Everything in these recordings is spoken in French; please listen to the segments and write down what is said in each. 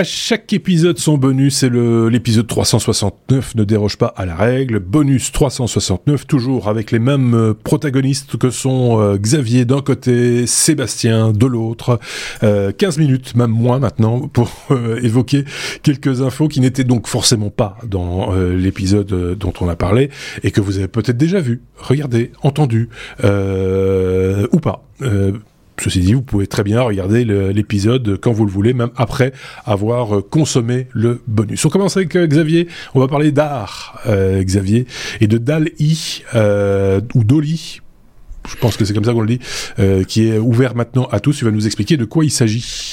À chaque épisode son bonus, c'est l'épisode 369 ne déroge pas à la règle. Bonus 369, toujours avec les mêmes euh, protagonistes que sont euh, Xavier d'un côté, Sébastien de l'autre. 15 euh, minutes, même moins maintenant, pour évoquer quelques infos qui n'étaient donc forcément pas dans l'épisode dont on a parlé et que vous avez peut-être déjà vu, regardé, entendu ou pas. Ceci dit, vous pouvez très bien regarder l'épisode quand vous le voulez, même après avoir euh, consommé le bonus. On commence avec euh, Xavier. On va parler d'art, euh, Xavier, et de Dal-I, ou Dolly, je pense que c'est comme ça qu'on le dit, qui est ouvert maintenant à tous. Tu vas nous expliquer de quoi il s'agit.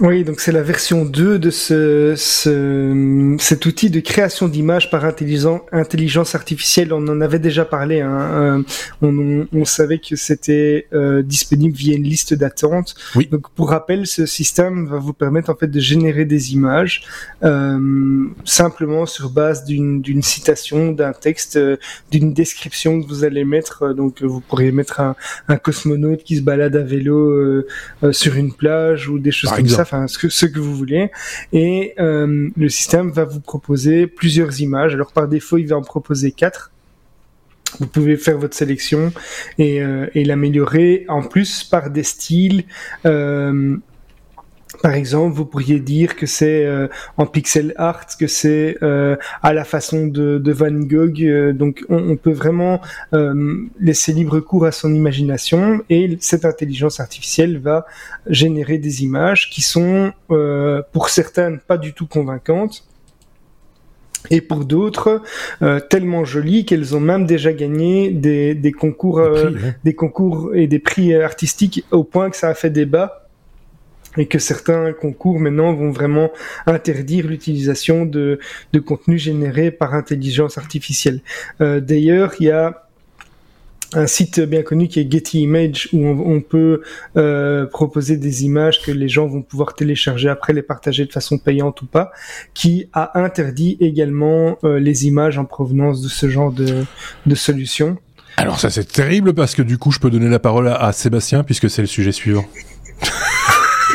Oui, donc c'est la version 2 de ce, ce cet outil de création d'images par intelligence artificielle. On en avait déjà parlé. Hein. Euh, on, on, savait que c'était euh, disponible via une liste d'attente. Oui. Donc pour rappel, ce système va vous permettre en fait de générer des images euh, simplement sur base d'une citation, d'un texte, euh, d'une description que vous allez mettre. Donc vous pourriez mettre un, un cosmonaute qui se balade à vélo sur une plage ou des choses comme ça enfin ce que, ce que vous voulez. Et euh, le système va vous proposer plusieurs images. Alors par défaut, il va en proposer quatre. Vous pouvez faire votre sélection et, euh, l'améliorer en plus par des styles. Euh, par exemple, vous pourriez dire que c'est euh, en pixel art, que c'est euh, à la façon de, de Van Gogh. Euh, donc, on, on, peut vraiment laisser libre cours à son imagination et cette intelligence artificielle va générer des images qui sont, pour certaines, pas du tout convaincantes. Et pour d'autres, tellement jolies qu'elles ont même déjà gagné des, des concours, des concours et des prix artistiques au point que ça a fait débat et que certains concours maintenant vont vraiment interdire l'utilisation de, de contenu généré par intelligence artificielle. Euh, D'ailleurs, il y a un site bien connu qui est Getty Image où on, peut euh, proposer des images que les gens vont pouvoir télécharger après les partager de façon payante ou pas, qui a interdit également euh, les images en provenance de ce genre de, de solutions. Alors ça c'est terrible parce que du coup je peux donner la parole à Sébastien puisque c'est le sujet suivant.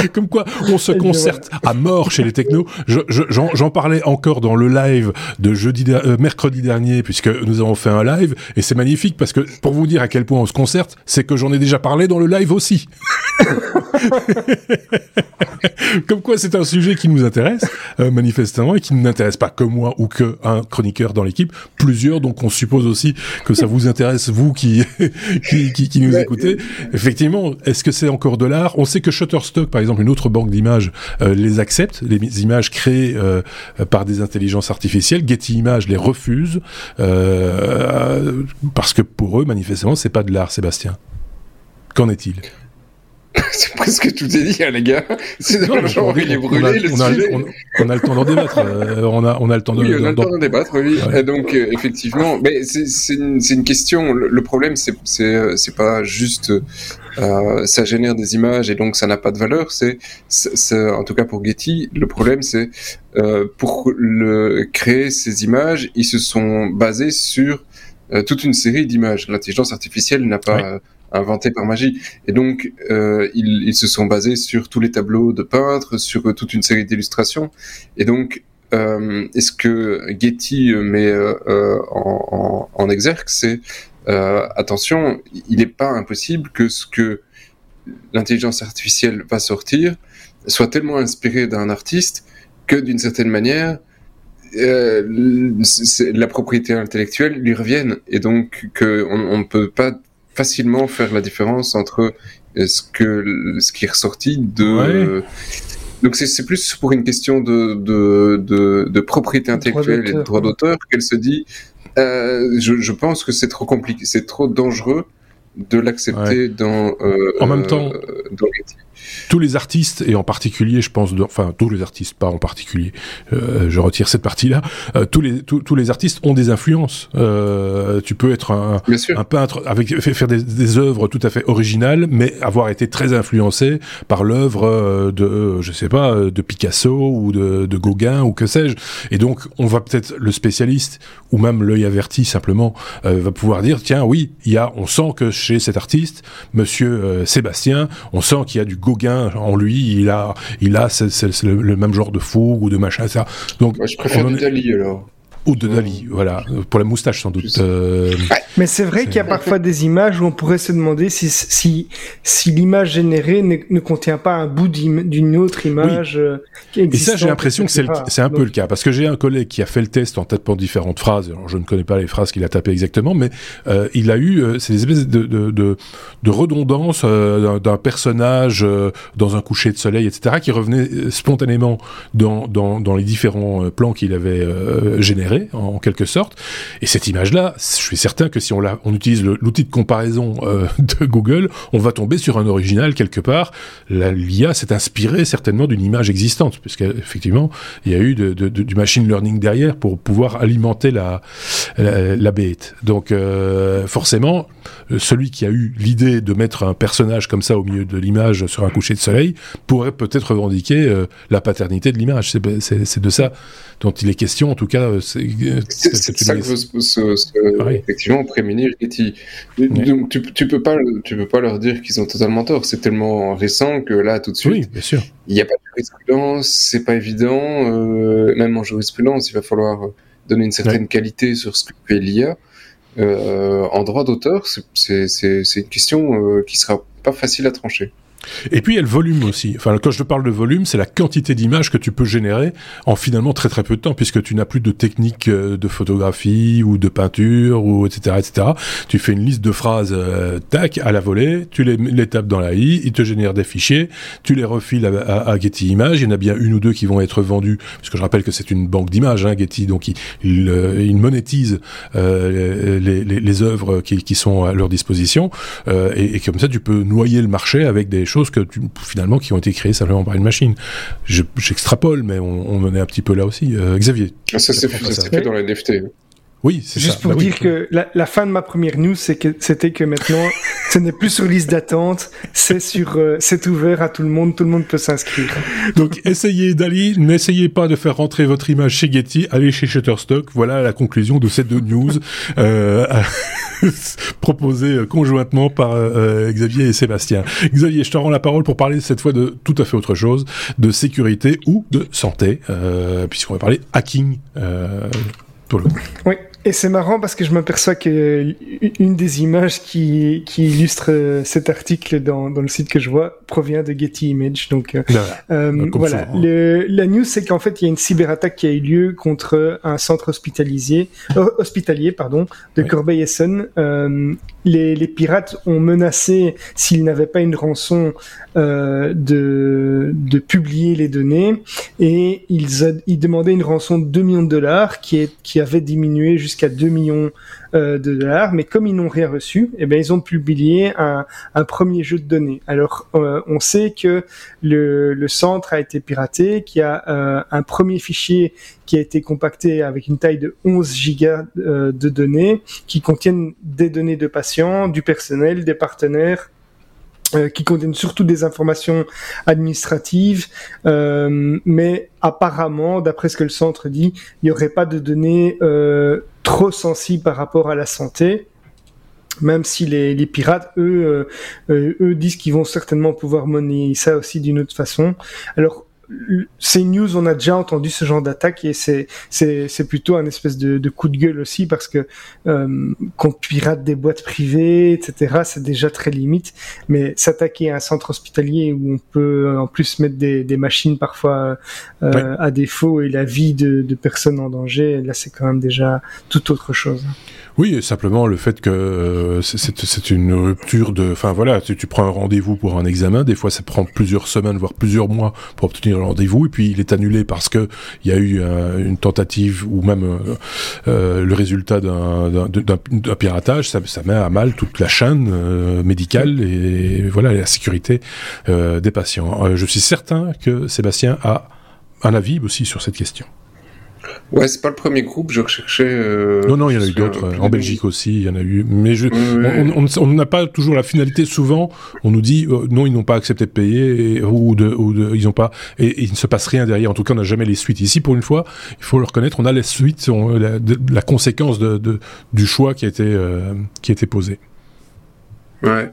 Comme quoi, on se concerte à mort chez les technos. J'en parlais encore dans le live de jeudi, euh, mercredi dernier, puisque nous avons fait un live, et c'est magnifique parce que pour vous dire à quel point on se concerte, c'est que j'en ai déjà parlé dans le live aussi. Comme quoi, c'est un sujet qui nous intéresse euh, manifestement et qui ne n'intéresse pas que moi ou que un chroniqueur dans l'équipe, plusieurs. Donc, on suppose aussi que ça vous intéresse vous qui qui, qui, qui, nous écoutez. Effectivement, est-ce que c'est encore de l'art? On sait que Shutterstock, par exemple, une autre banque d'images, euh, les accepte, les images créées euh, par des intelligences artificielles. Getty Images les refuse parce que pour eux, manifestement, c'est pas de l'art, Sébastien. Qu'en est-il? C'est presque tout est dit, hein, les gars. C'est dans le genre, il est brûlé, le on a, On, a le temps d'en débattre. Euh, on, a, on a le temps de, oui, on a le temps d'en débattre, oui. Et donc, euh, effectivement, mais c'est une, une, question. Le, problème, c'est euh, c'est pas juste euh, ça génère des images et donc ça n'a pas de valeur. C'est en tout cas pour Getty, le problème, c'est euh, pour le créer ces images, ils se sont basés sur toute une série d'images. L'intelligence artificielle n'a pas inventé par magie. Et donc, euh, ils, ils, se sont basés sur tous les tableaux de peintres, sur toute une série d'illustrations. Et donc, euh, est-ce que Getty met euh, euh en, en, en, exergue, c'est euh, attention, il n'est pas impossible que ce que l'intelligence artificielle va sortir soit tellement inspiré d'un artiste que d'une certaine manière, euh, la propriété intellectuelle lui revienne. Et donc qu'on ne peut pas facilement faire la différence entre euh, ce que ce qui est ressorti de donc c'est plus pour une question de de, de, de propriété intellectuelle et de droit d'auteur qu'elle se dit euh, je, je pense que c'est trop compliqué c'est trop dangereux de l'accepter dans euh, en même temps dans tous les artistes, et en particulier, je pense, de, enfin tous les artistes, pas en particulier, euh, je retire cette partie-là, euh, tous, les, tous, les artistes ont des influences. Euh, tu peux être un, un peintre, avec faire des, des, œuvres tout à fait originales, mais avoir été très influencé par l'œuvre euh, de, je sais pas, de Picasso ou de, de Gauguin ou que sais-je. Et donc, on va peut-être, le spécialiste, ou même l'œil averti simplement, euh, va pouvoir dire, tiens, oui, il y a, on sent que chez cet artiste, monsieur Sébastien, on sent qu'il y a du Gauguin Gauguin en lui, il a, il a le, même genre de fougue ou de machin, ça. Donc, je préfère Dali alors. Ou de Dali, voilà, pour la moustache sans doute. Euh, Mais c'est vrai qu'il y a parfois des images où on pourrait se demander si, si, si l'image générée ne, contient pas un bout d'une autre image. Oui. Euh, Et ça, j'ai l'impression que c'est un peu le cas, parce que j'ai un collègue qui a fait le test en tapant différentes phrases. Alors, je ne connais pas les phrases qu'il a tapées exactement, mais euh, il a eu, euh, c'est des espèces de, de, de, de redondance d'un personnage dans un coucher de soleil, etc., qui revenait spontanément dans, dans, dans les différents plans qu'il avait générés en, quelque sorte. Et cette image-là, je suis certain que si on, utilise l'outil de comparaison euh, de Google, on va tomber sur un original quelque part. L'IA s'est inspirée certainement d'une image existante, puisqu'effectivement, il y a eu du machine learning derrière pour pouvoir alimenter la, la, bête. Donc euh, forcément, celui qui a eu l'idée de mettre un personnage comme ça au milieu de l'image sur un coucher de soleil pourrait peut-être revendiquer euh, la paternité de l'image. C'est de ça dont il est question, en tout cas. C'est ça que veut effectivement prémunir Getty. Donc tu, tu peux pas, tu peux pas leur dire qu'ils ont totalement tort. C'est tellement récent que là, tout de suite, oui, bien sûr. il n'y a pas de jurisprudence, c'est pas évident. Euh, même en jurisprudence, il va falloir donner une certaine qualité sur ce que fait l'IA. Euh, en droit d'auteur, c'est une question euh, qui sera pas facile à trancher. Et puis il y a le volume aussi. Enfin, quand je parle de volume, c'est la quantité d'images que tu peux générer en finalement très très peu de temps, puisque tu n'as plus de technique euh, de photographie ou de peinture ou etc etc. Tu fais une liste de phrases, euh, tac, à la volée, tu les, tapes dans la i, il te génère des fichiers, tu les refiles à, Getty Images. Il y en a bien une ou deux qui vont être vendus, parce que je rappelle que c'est une banque d'images, hein, Getty, donc il, il, euh, il monétise les, les, les, œuvres qui, qui, sont à leur disposition, et, et comme ça tu peux noyer le marché avec des choses que tu, finalement qui ont été créées simplement par une machine. J'extrapole, mais on, on, en est un petit peu là aussi. Euh, Xavier. Ah, ça s'est fait, dans les NFT. Oui, c'est Juste pour bah dire que la, la, fin de ma première news, c'est que c'était que maintenant, ce n'est plus sur liste d'attente, c'est sur, euh, c'est ouvert à tout le monde, tout le monde peut s'inscrire. Donc, essayez Dali, n'essayez pas de faire rentrer votre image chez Getty, allez chez Shutterstock. Voilà la conclusion de ces deux news euh, proposées conjointement par euh, Xavier et Sébastien. Xavier, je te rends la parole pour parler cette fois de tout à fait autre chose, de sécurité ou de santé, euh, puisqu'on va parler hacking. Euh, pour le coup. Oui. Et c'est marrant parce que je m'aperçois que une des images qui, qui illustre euh, cet article dans, dans le site que je vois provient de Getty Image. Donc euh, euh voilà, le, la news c'est qu'en fait il y a une cyberattaque qui a eu lieu contre un centre hospitalier, euh, hospitalier pardon, de Corbeil-Essonne. Euh, les, les, pirates ont menacé s'ils n'avaient pas une rançon de, de publier les données et ils, a, ils demandaient une rançon de 2 millions de dollars qui, est, qui avait diminué jusqu'à 2 millions euh, de dollars, mais comme ils n'ont rien reçu, eh bien, ils ont publié un, premier jeu de données. Alors, euh, on sait que le, centre a été piraté, qu'il y a euh, un premier fichier qui a été compacté avec une taille de 11 gigas de données, qui contiennent des données de patients, du personnel, des partenaires, qui contiennent surtout des informations administratives, mais apparemment, d'après ce que le centre dit, il n'y aurait pas de données trop sensibles par rapport à la santé. Même si les, pirates, eux, euh, eux disent qu'ils vont certainement pouvoir monnayer ça aussi d'une autre façon. Alors, ces news, on a déjà entendu ce genre d'attaque et c'est c'est plutôt un espèce de, de, coup de gueule aussi parce que euh, qu'on pirate des boîtes privées, etc. C'est déjà très limite, mais s'attaquer à un centre hospitalier où on peut en plus mettre des, des machines parfois euh, à défaut et la vie de, de personnes en danger, là c'est quand même déjà tout autre chose. Oui, et simplement le fait que euh, c'est une rupture de... Enfin voilà, tu prends un rendez-vous pour un examen, des fois ça prend plusieurs semaines, voire plusieurs mois pour obtenir rendez-vous, et puis il est annulé parce que il y a eu une tentative ou même euh, euh le résultat d'un piratage, ça, met à mal toute la chaîne euh, médicale et voilà la sécurité euh, des patients. je suis certain que Sébastien a un avis aussi sur cette question. Ouais, c'est pas le premier groupe, je recherchais. Euh, non, non, il y en a eu d'autres. En Belgique aussi, il y en a eu. Mais je, on n'a pas toujours la finalité. Souvent, on nous dit euh, non, ils n'ont pas accepté de payer ou, de, ou de, ils n'ont pas. Et, il ne se passe rien derrière. En tout cas, on n'a jamais les suites. Ici, pour une fois, il faut le reconnaître, on a les suites, on, la, la, conséquence de, de, du choix qui a été, euh, qui a été posé. Ouais,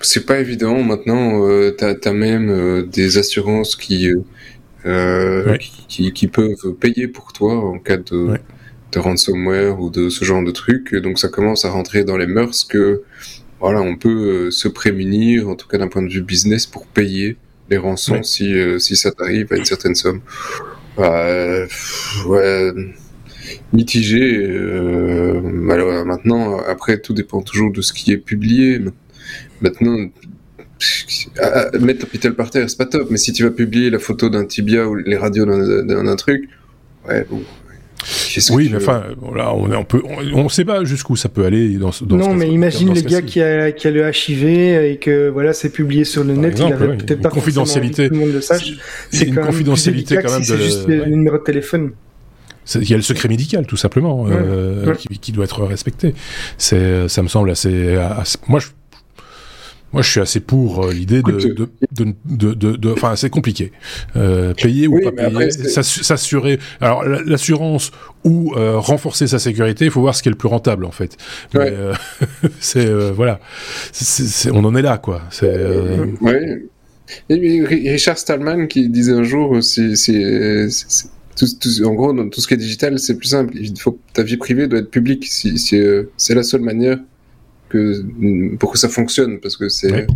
c'est pas évident. Maintenant, euh, t'as as même euh, des assurances qui, euh, qui, qui, peuvent payer pour toi en cas de, de ransomware ou de ce genre de truc. Donc ça commence à rentrer dans les mœurs que voilà, on peut se prémunir, en tout cas d'un point de vue business, pour payer les rançons si, si ça t'arrive à une certaine somme. ouais, mitigé. Euh, alors maintenant, après, tout dépend toujours de ce qui est publié. Maintenant, mettre l'hôpital par terre, c'est pas top. Mais si tu vas publier la photo d'un tibia ou les radios d'un truc, ouais, bon. Oui, mais enfin, là, on, on peut, on, sait pas jusqu'où ça peut aller dans, dans Non, mais imagine le gars qui a, qui a le HIV et que voilà, c'est publié sur le net, il avait peut-être pas confidentialité. tout le monde le sache. C'est une confidentialité quand même de. C'est juste le numéro de téléphone. Il y a le secret médical, tout simplement, euh, Qui, qui, doit être respecté. C'est, ça me semble assez. moi, je, moi, je suis assez pour euh, l'idée de, de, de, de, de, enfin, c'est compliqué. Euh, payer ou pas payer, s'assurer. Alors, l'assurance ou euh, renforcer sa sécurité, il faut voir ce qui est le plus rentable, en fait. Mais, euh, c'est voilà, on en est là, quoi. C'est. Ouais. Richard Stallman qui disait un jour, c'est en gros, dans tout ce qui est digital, c'est plus simple. Il faut ta vie privée doit être publique. Si, euh, c'est la seule manière que pour que ça fonctionne, parce que c'est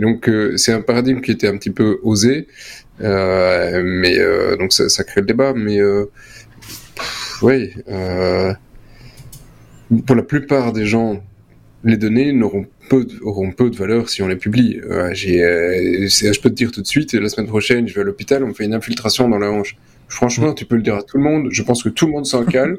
donc euh, c'est un paradigme qui était un petit peu osé, euh, mais donc ça, ça, crée le débat. Mais oui, pour la plupart des gens, les données n'auront peu auront peu de valeur si on les publie. Euh, euh, je peux te dire tout de suite, la semaine prochaine, je vais à l'hôpital, on me fait une infiltration dans la hanche. Franchement, tu peux le dire à tout le monde. Je pense que tout le monde s'en cale.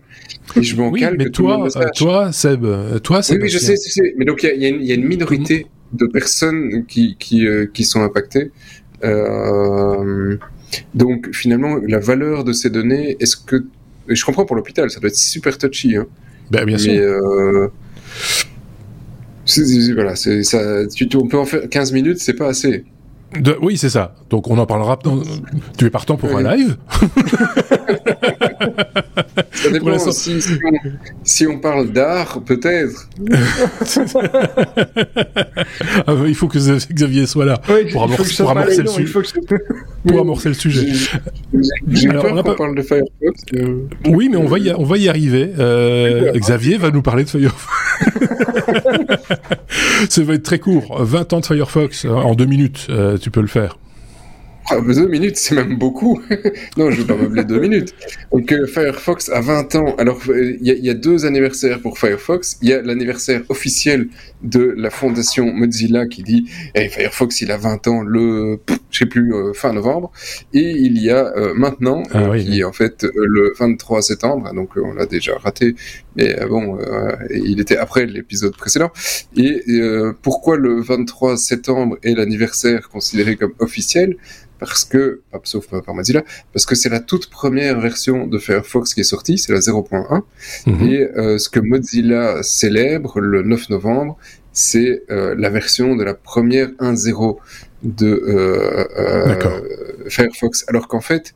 et je m'en cale mais que toi, tout le monde euh, toi, Seb, toi, Seb. Oui, oui, je sais, je sais. Mais donc, il y, y, a une minorité de personnes qui, qui, qui sont impactées. Euh, donc, finalement, la valeur de ces données, est-ce que. Je comprends pour l'hôpital, ça doit être super touchy. Hein. Ben, bien sûr. Euh, voilà, c'est ça. Tu, on peut en faire 15 minutes, c'est pas assez. De, oui, c'est ça. Donc on en parlera. Dans, tu es partant pour un live Ça dépend. Si, si, on, si, on, parle d'art, peut-être. ah, il faut que Xavier soit là pour, amorcer, pour amorcer le sujet. Pour amorcer le sujet. J'ai peur qu'on pas... parle de Firefox. Euh... Oui, mais on va y, on va y arriver. Euh, Xavier va nous parler de Firefox. Ça va être très court. 20 ans de Firefox euh, en deux minutes, euh, tu peux le faire. Ah, deux minutes, c'est même beaucoup. non, je vais pas meubler deux minutes. Donc euh, Firefox a 20 ans. Alors, il y, a deux anniversaires pour Firefox. Il y a l'anniversaire officiel de la fondation Mozilla qui dit hey, Firefox, il a 20 ans le, je sais plus, fin novembre. Et il y a maintenant, ah qui est en fait le 23 septembre, donc on l'a déjà raté, mais bon, il était après l'épisode précédent. Et pourquoi le 23 septembre est l'anniversaire considéré comme officiel? Parce que, sauf par Mozilla, parce que c'est la toute première version de Firefox qui est sortie, c'est la 0.1, mhm. et euh, ce que Mozilla célèbre le 9 novembre, c'est euh, la version de la première 1.0 de euh, euh Firefox, alors qu'en fait,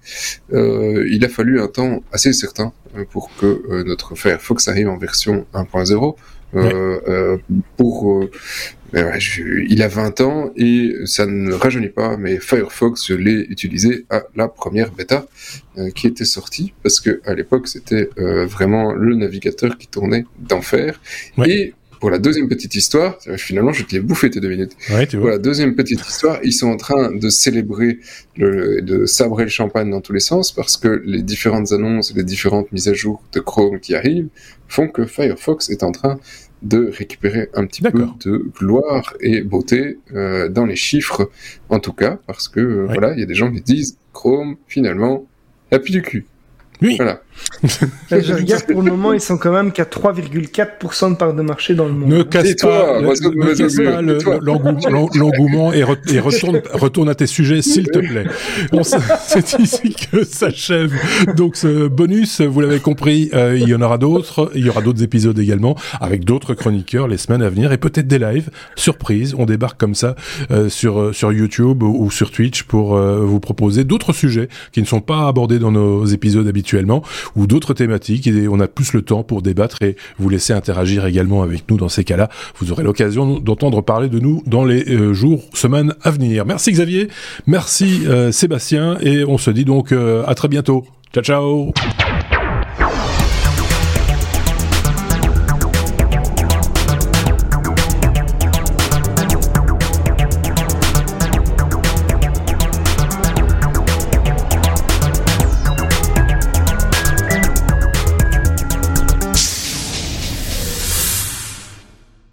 euh, il a fallu un temps assez certain pour que notre Firefox arrive en version 1.0. Euh, pour il a 20 ans et ça ne rajeunit pas, mais Firefox, je l'ai utilisé à la première bêta euh, qui était sortie parce que à l'époque c'était euh, vraiment le navigateur qui tournait d'enfer. Et pour la deuxième petite histoire, finalement je te l'ai bouffé tes deux minutes. pour la deuxième petite histoire, ils sont en train de célébrer, le, de sabrer le champagne dans tous les sens parce que les différentes annonces les différentes mises à jour de Chrome qui arrivent font que Firefox est en train de récupérer un petit peu de gloire et beauté euh, dans les chiffres, en tout cas, parce que euh, voilà, il y a des gens qui disent Chrome, finalement, a plus du cul. Oui. Voilà. Je regarde pour le moment, ils sont quand même qu'à 3,4% de part de marché dans le monde. Ne casse pas, l'engouement et, retourne, retourne à tes sujets, s'il te plaît. C'est ici que s'achève. Donc ce bonus, vous l'avez compris, euh, il y en aura d'autres. Il y aura d'autres épisodes également avec d'autres chroniqueurs les semaines à venir et peut-être des lives. Surprise, on débarque comme ça euh, sur euh, sur YouTube ou, sur Twitch pour vous proposer d'autres sujets qui ne sont pas abordés dans nos épisodes habituellement ou d'autres thématiques et on a plus le temps pour débattre et vous laisser interagir également avec nous dans ces cas-là. Vous aurez l'occasion d'entendre parler de nous dans les euh, jours, semaines à venir. Merci Xavier, merci euh, Sébastien et on se dit donc à très bientôt. Ciao ciao